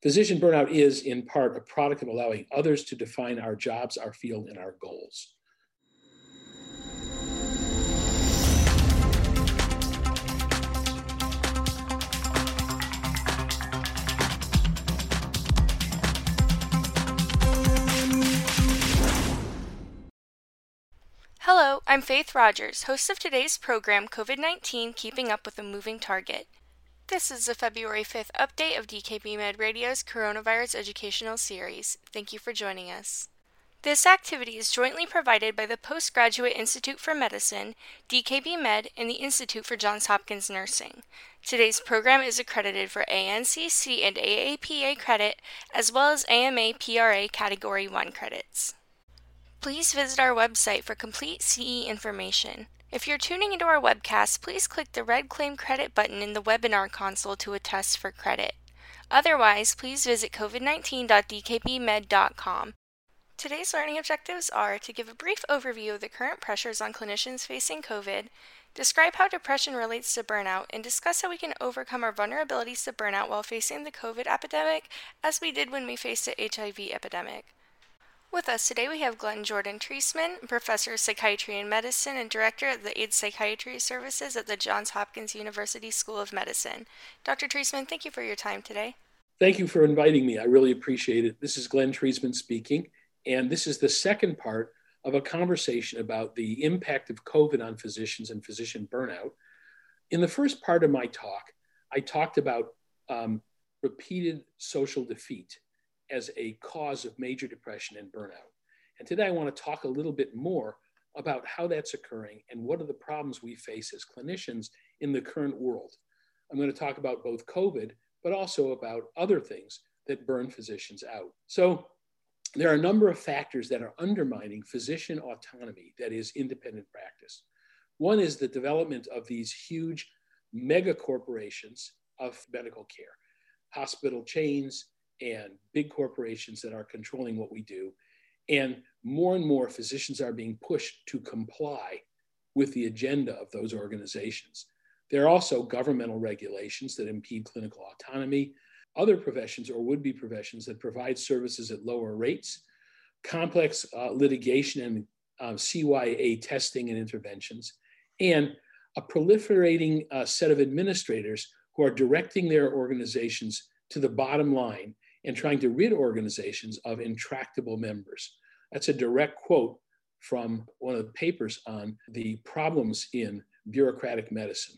Physician burnout is, in part, a product of allowing others to define our jobs, our field, and our goals. Hello, I'm Faith Rogers, host of today's program COVID 19 Keeping Up with a Moving Target. This is the February 5th update of DKB Med Radio's Coronavirus Educational Series. Thank you for joining us. This activity is jointly provided by the Postgraduate Institute for Medicine, DKB Med, and the Institute for Johns Hopkins Nursing. Today's program is accredited for ANCC and AAPA credit, as well as AMA PRA Category 1 credits. Please visit our website for complete CE information. If you're tuning into our webcast, please click the red Claim Credit button in the webinar console to attest for credit. Otherwise, please visit covid19.dkbmed.com. Today's learning objectives are to give a brief overview of the current pressures on clinicians facing COVID, describe how depression relates to burnout, and discuss how we can overcome our vulnerabilities to burnout while facing the COVID epidemic, as we did when we faced the HIV epidemic. With us today, we have Glenn Jordan Treisman, Professor of Psychiatry and Medicine and Director of the AIDS Psychiatry Services at the Johns Hopkins University School of Medicine. Dr. Treisman, thank you for your time today. Thank you for inviting me. I really appreciate it. This is Glenn Treisman speaking, and this is the second part of a conversation about the impact of COVID on physicians and physician burnout. In the first part of my talk, I talked about um, repeated social defeat as a cause of major depression and burnout. And today I want to talk a little bit more about how that's occurring and what are the problems we face as clinicians in the current world. I'm going to talk about both COVID, but also about other things that burn physicians out. So there are a number of factors that are undermining physician autonomy, that is, independent practice. One is the development of these huge mega corporations of medical care, hospital chains, and big corporations that are controlling what we do. And more and more physicians are being pushed to comply with the agenda of those organizations. There are also governmental regulations that impede clinical autonomy, other professions or would be professions that provide services at lower rates, complex uh, litigation and uh, CYA testing and interventions, and a proliferating uh, set of administrators who are directing their organizations to the bottom line and trying to rid organizations of intractable members. That's a direct quote from one of the papers on the problems in bureaucratic medicine.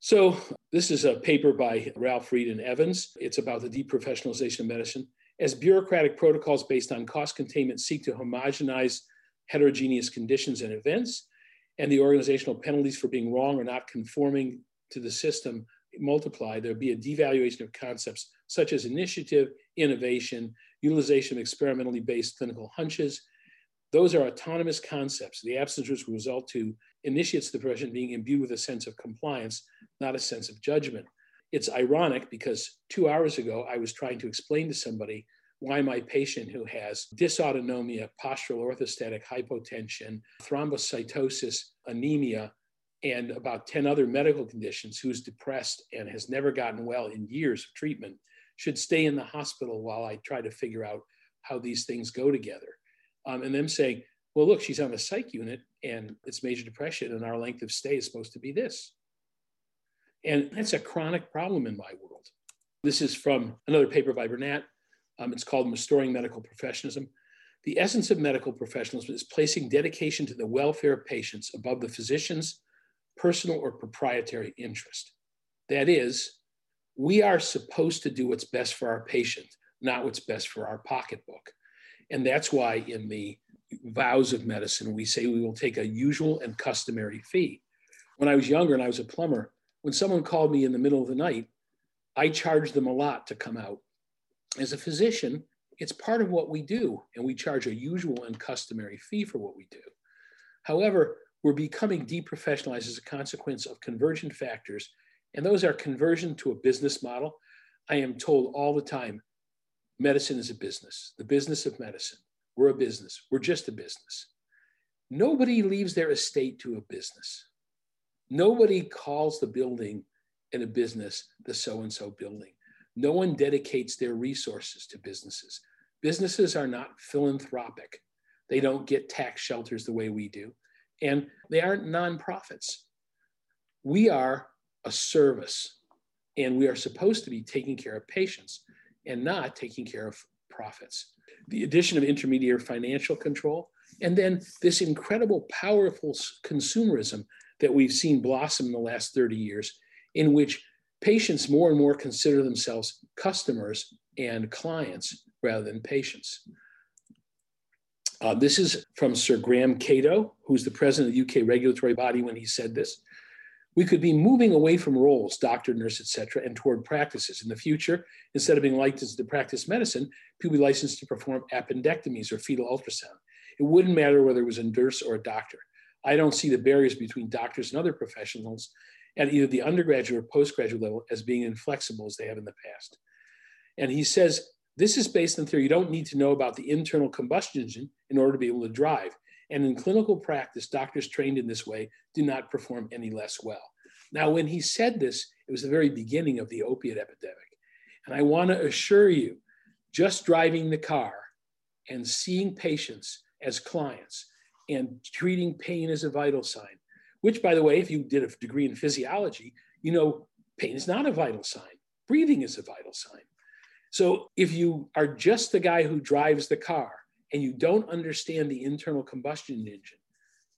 So, this is a paper by Ralph Reed and Evans. It's about the deprofessionalization of medicine. As bureaucratic protocols based on cost containment seek to homogenize heterogeneous conditions and events, and the organizational penalties for being wrong or not conforming to the system multiply, there'll be a devaluation of concepts such as initiative, innovation, utilization of experimentally based clinical hunches. Those are autonomous concepts, the absence of which will result to initiates the profession being imbued with a sense of compliance, not a sense of judgment. It's ironic because two hours ago, I was trying to explain to somebody why my patient who has dysautonomia, postural orthostatic hypotension, thrombocytosis, anemia, and about 10 other medical conditions who's depressed and has never gotten well in years of treatment should stay in the hospital while I try to figure out how these things go together. Um, and them saying, well, look, she's on a psych unit and it's major depression, and our length of stay is supposed to be this. And that's a chronic problem in my world. This is from another paper by Burnett. Um, it's called Restoring Medical Professionalism. The essence of medical professionalism is placing dedication to the welfare of patients above the physician's personal or proprietary interest. That is, we are supposed to do what's best for our patient, not what's best for our pocketbook. And that's why in the vows of medicine, we say we will take a usual and customary fee. When I was younger and I was a plumber, when someone called me in the middle of the night, I charged them a lot to come out. As a physician, it's part of what we do, and we charge a usual and customary fee for what we do. However, we're becoming deprofessionalized as a consequence of convergent factors and those are conversion to a business model. I am told all the time medicine is a business, the business of medicine. We're a business, we're just a business. Nobody leaves their estate to a business. Nobody calls the building in a business the so and so building. No one dedicates their resources to businesses. Businesses are not philanthropic. They don't get tax shelters the way we do, and they aren't nonprofits. We are a service, and we are supposed to be taking care of patients and not taking care of profits. The addition of intermediary financial control, and then this incredible, powerful consumerism that we've seen blossom in the last 30 years, in which patients more and more consider themselves customers and clients rather than patients. Uh, this is from Sir Graham Catto, who's the president of the UK regulatory body when he said this. We could be moving away from roles, doctor, nurse, etc., and toward practices. In the future, instead of being licensed to practice medicine, people be licensed to perform appendectomies or fetal ultrasound. It wouldn't matter whether it was a nurse or a doctor. I don't see the barriers between doctors and other professionals at either the undergraduate or postgraduate level as being inflexible as they have in the past. And he says this is based on theory. You don't need to know about the internal combustion engine in order to be able to drive. And in clinical practice, doctors trained in this way do not perform any less well. Now, when he said this, it was the very beginning of the opiate epidemic. And I want to assure you, just driving the car and seeing patients as clients and treating pain as a vital sign, which, by the way, if you did a degree in physiology, you know pain is not a vital sign. Breathing is a vital sign. So if you are just the guy who drives the car and you don't understand the internal combustion engine,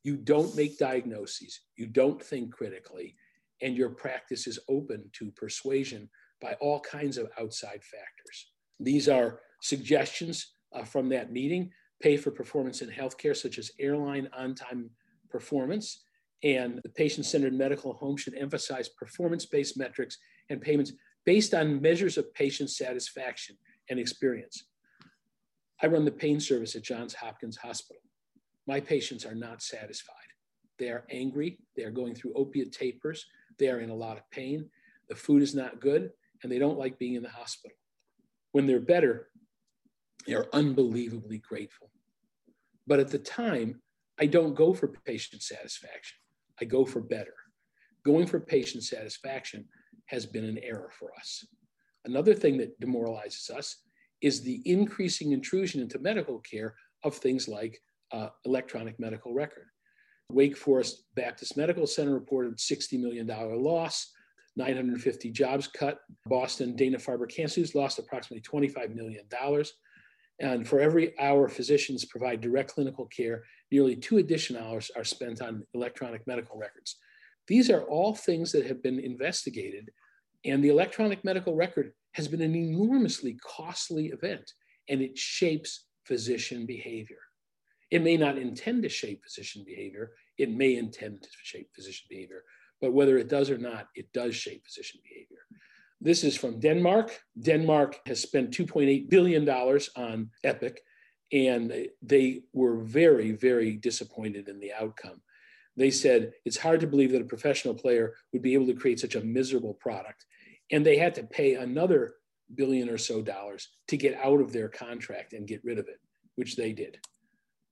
you don't make diagnoses, you don't think critically, and your practice is open to persuasion by all kinds of outside factors. These are suggestions uh, from that meeting pay for performance in healthcare, such as airline on time performance. And the patient centered medical home should emphasize performance based metrics and payments based on measures of patient satisfaction and experience. I run the pain service at Johns Hopkins Hospital. My patients are not satisfied. They are angry. They are going through opiate tapers. They are in a lot of pain. The food is not good, and they don't like being in the hospital. When they're better, they are unbelievably grateful. But at the time, I don't go for patient satisfaction. I go for better. Going for patient satisfaction has been an error for us. Another thing that demoralizes us is the increasing intrusion into medical care of things like uh, electronic medical record. Wake Forest Baptist Medical Center reported $60 million loss, 950 jobs cut. Boston Dana Farber Cancer lost approximately $25 million. And for every hour physicians provide direct clinical care, nearly two additional hours are spent on electronic medical records. These are all things that have been investigated, and the electronic medical record has been an enormously costly event, and it shapes physician behavior. It may not intend to shape physician behavior, it may intend to shape physician behavior, but whether it does or not, it does shape physician behavior. This is from Denmark. Denmark has spent $2.8 billion on Epic, and they were very, very disappointed in the outcome. They said it's hard to believe that a professional player would be able to create such a miserable product and they had to pay another billion or so dollars to get out of their contract and get rid of it, which they did.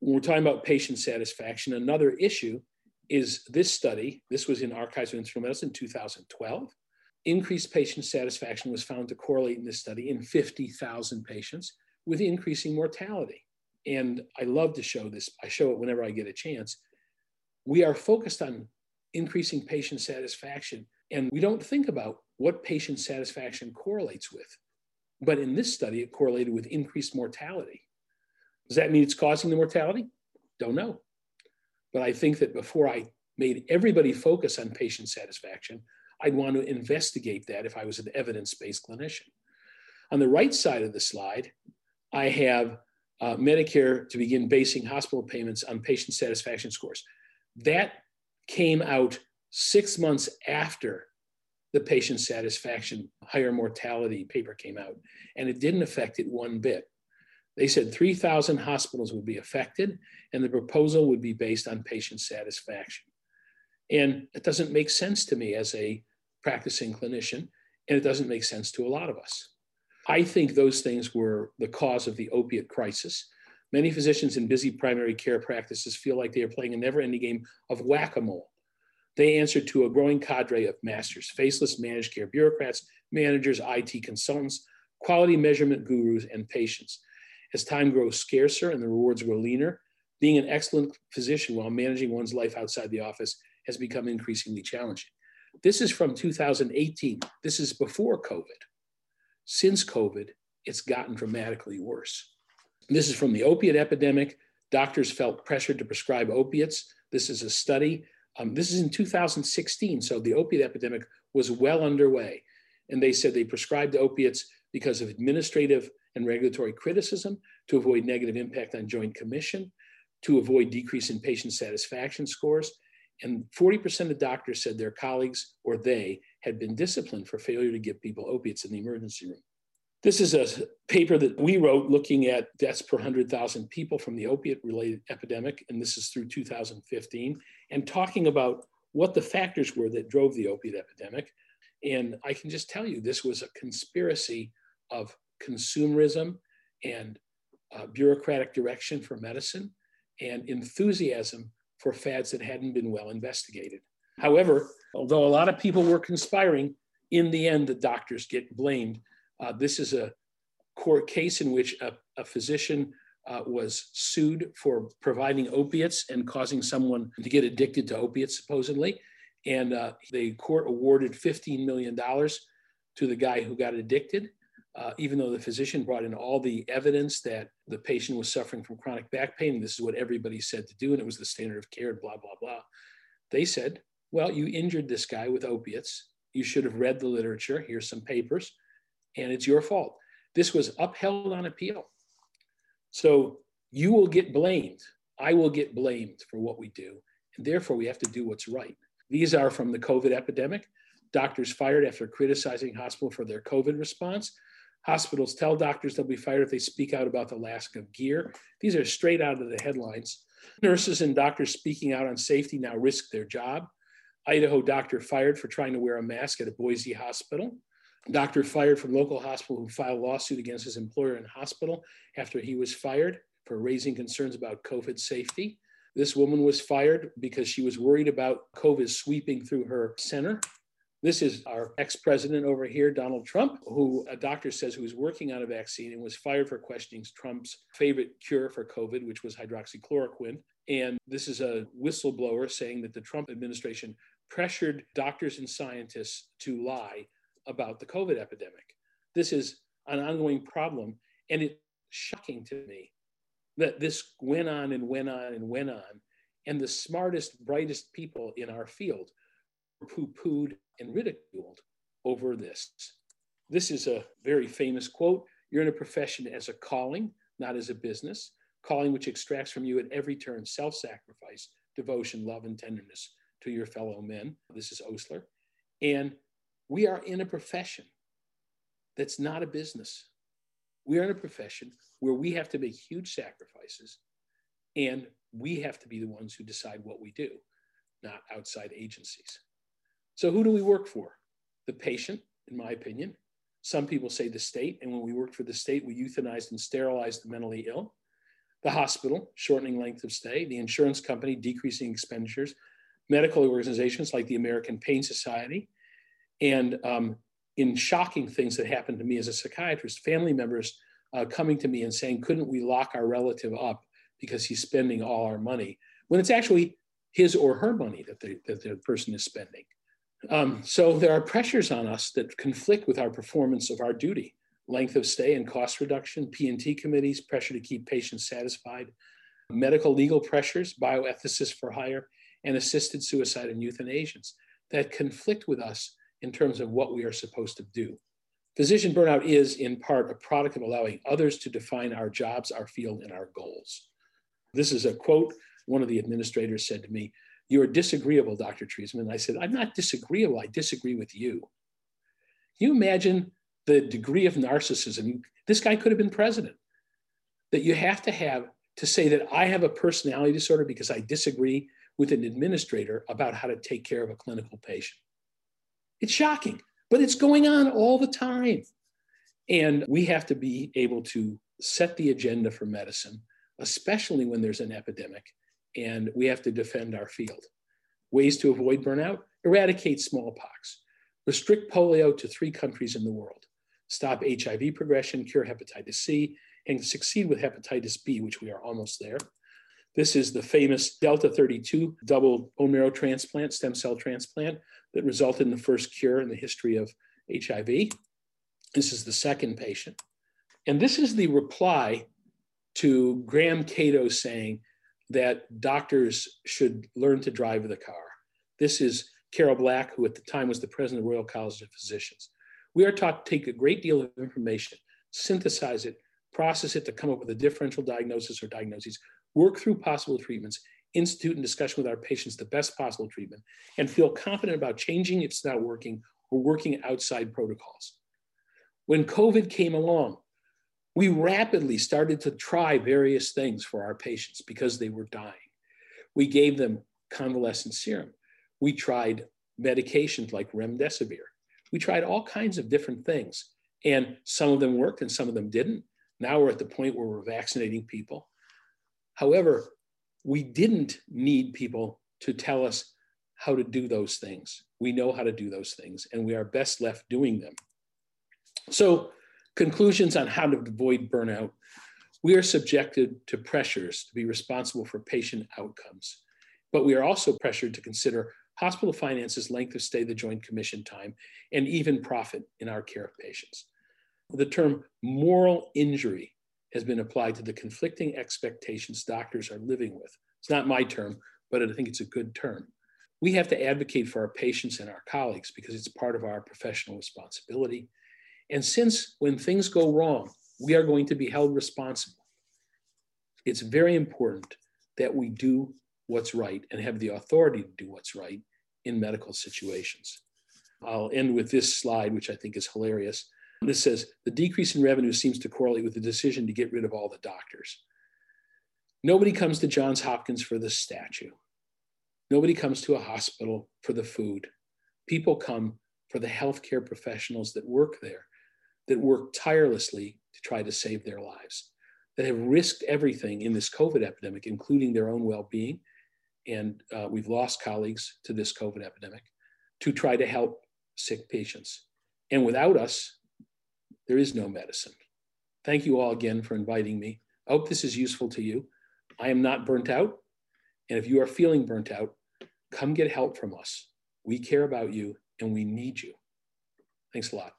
When we're talking about patient satisfaction, another issue is this study. This was in Archives of Internal Medicine 2012. Increased patient satisfaction was found to correlate in this study in 50,000 patients with increasing mortality. And I love to show this, I show it whenever I get a chance. We are focused on increasing patient satisfaction, and we don't think about what patient satisfaction correlates with. But in this study, it correlated with increased mortality. Does that mean it's causing the mortality? Don't know. But I think that before I made everybody focus on patient satisfaction, I'd want to investigate that if I was an evidence based clinician. On the right side of the slide, I have uh, Medicare to begin basing hospital payments on patient satisfaction scores. That came out six months after the patient satisfaction higher mortality paper came out, and it didn't affect it one bit. They said 3,000 hospitals would be affected, and the proposal would be based on patient satisfaction. And it doesn't make sense to me as a practicing clinician, and it doesn't make sense to a lot of us. I think those things were the cause of the opiate crisis. Many physicians in busy primary care practices feel like they are playing a never ending game of whack a mole They answer to a growing cadre of masters, faceless managed care bureaucrats, managers, IT consultants, quality measurement gurus, and patients. As time grows scarcer and the rewards grow leaner, being an excellent physician while managing one's life outside the office has become increasingly challenging. This is from 2018. This is before COVID. Since COVID, it's gotten dramatically worse. This is from the opiate epidemic. Doctors felt pressured to prescribe opiates. This is a study. Um, this is in 2016, so the opiate epidemic was well underway. And they said they prescribed opiates because of administrative and regulatory criticism, to avoid negative impact on Joint Commission, to avoid decrease in patient satisfaction scores. And 40% of doctors said their colleagues or they had been disciplined for failure to give people opiates in the emergency room. This is a paper that we wrote looking at deaths per 100,000 people from the opiate related epidemic, and this is through 2015, and talking about what the factors were that drove the opiate epidemic. And I can just tell you, this was a conspiracy of consumerism and uh, bureaucratic direction for medicine and enthusiasm for fads that hadn't been well investigated. However, although a lot of people were conspiring, in the end, the doctors get blamed uh, this is a court case in which a, a physician uh, was sued for providing opiates and causing someone to get addicted to opiates, supposedly. And uh, the court awarded $15 million to the guy who got addicted, uh, even though the physician brought in all the evidence that the patient was suffering from chronic back pain. This is what everybody said to do, and it was the standard of care, blah, blah, blah. They said, well, you injured this guy with opiates. You should have read the literature. Here's some papers and it's your fault. This was upheld on appeal. So you will get blamed. I will get blamed for what we do. And therefore, we have to do what's right. These are from the COVID epidemic. Doctors fired after criticizing hospital for their COVID response. Hospitals tell doctors they'll be fired if they speak out about the lack of gear. These are straight out of the headlines. Nurses and doctors speaking out on safety now risk their job. Idaho doctor fired for trying to wear a mask at a Boise hospital doctor fired from local hospital who filed lawsuit against his employer and hospital after he was fired for raising concerns about COVID safety. This woman was fired because she was worried about COVID sweeping through her center. This is our ex president over here, Donald Trump, who a doctor says who was working on a vaccine and was fired for questioning Trump's favorite cure for COVID, which was hydroxychloroquine. And this is a whistleblower saying that the Trump administration pressured doctors and scientists to lie about the COVID epidemic. This is an ongoing problem. And it's shocking to me that this went on and went on and went on. And the smartest, brightest people in our field were poo pooed and ridiculed over this. This is a very famous quote You're in a profession as a calling, not as a business. Calling which extracts from you at every turn self sacrifice, devotion, love, and tenderness to your fellow men. This is Osler. And we are in a profession that's not a business. We are in a profession where we have to make huge sacrifices and we have to be the ones who decide what we do, not outside agencies. So, who do we work for? The patient, in my opinion. Some people say the state, and when we worked for the state, we euthanized and sterilized the mentally ill. The hospital, shortening length of stay. The insurance company, decreasing expenditures. Medical organizations like the American Pain Society, and um, in shocking things that happened to me as a psychiatrist, family members uh, coming to me and saying, couldn't we lock our relative up because he's spending all our money when it's actually his or her money that the, that the person is spending. Um, so there are pressures on us that conflict with our performance of our duty. Length of stay and cost reduction, P&T committees, pressure to keep patients satisfied, medical legal pressures, bioethicists for hire, and assisted suicide and euthanasians that conflict with us in terms of what we are supposed to do. Physician burnout is, in part, a product of allowing others to define our jobs, our field, and our goals. This is a quote one of the administrators said to me You're disagreeable, Dr. Treisman. I said, I'm not disagreeable, I disagree with you. Can you imagine the degree of narcissism? This guy could have been president. That you have to have to say that I have a personality disorder because I disagree with an administrator about how to take care of a clinical patient. It's shocking, but it's going on all the time. And we have to be able to set the agenda for medicine, especially when there's an epidemic, and we have to defend our field. Ways to avoid burnout eradicate smallpox, restrict polio to three countries in the world, stop HIV progression, cure hepatitis C, and succeed with hepatitis B, which we are almost there. This is the famous Delta 32 double bone marrow transplant, stem cell transplant, that resulted in the first cure in the history of HIV. This is the second patient. And this is the reply to Graham Catto saying that doctors should learn to drive the car. This is Carol Black, who at the time was the president of the Royal College of Physicians. We are taught to take a great deal of information, synthesize it, process it to come up with a differential diagnosis or diagnoses, work through possible treatments, institute and discussion with our patients the best possible treatment, and feel confident about changing if it's not working or working outside protocols. When COVID came along, we rapidly started to try various things for our patients because they were dying. We gave them convalescent serum. We tried medications like remdesivir. We tried all kinds of different things, and some of them worked and some of them didn't. Now we're at the point where we're vaccinating people. However, we didn't need people to tell us how to do those things. We know how to do those things, and we are best left doing them. So, conclusions on how to avoid burnout. We are subjected to pressures to be responsible for patient outcomes, but we are also pressured to consider hospital finances, length of stay, the Joint Commission time, and even profit in our care of patients. The term moral injury has been applied to the conflicting expectations doctors are living with. It's not my term, but I think it's a good term. We have to advocate for our patients and our colleagues because it's part of our professional responsibility. And since when things go wrong, we are going to be held responsible, it's very important that we do what's right and have the authority to do what's right in medical situations. I'll end with this slide, which I think is hilarious. This says the decrease in revenue seems to correlate with the decision to get rid of all the doctors. Nobody comes to Johns Hopkins for the statue. Nobody comes to a hospital for the food. People come for the healthcare professionals that work there, that work tirelessly to try to save their lives, that have risked everything in this COVID epidemic, including their own well being. And uh, we've lost colleagues to this COVID epidemic to try to help sick patients. And without us, there is no medicine. Thank you all again for inviting me. I hope this is useful to you. I am not burnt out. And if you are feeling burnt out, come get help from us. We care about you and we need you. Thanks a lot.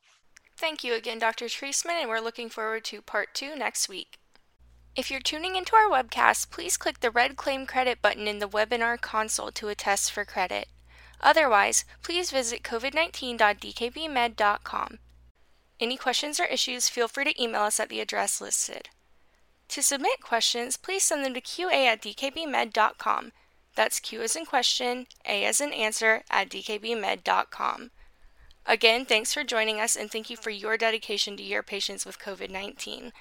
Thank you again, Dr. Treisman, and we're looking forward to part two next week. If you're tuning into our webcast, please click the red Claim Credit button in the webinar console to attest for credit. Otherwise, please visit covid19.dkbmed.com. Any questions or issues, feel free to email us at the address listed. To submit questions, please send them to qa at dkbmed.com. That's Q as in question, A as in answer at dkbmed.com. Again, thanks for joining us and thank you for your dedication to your patients with COVID 19.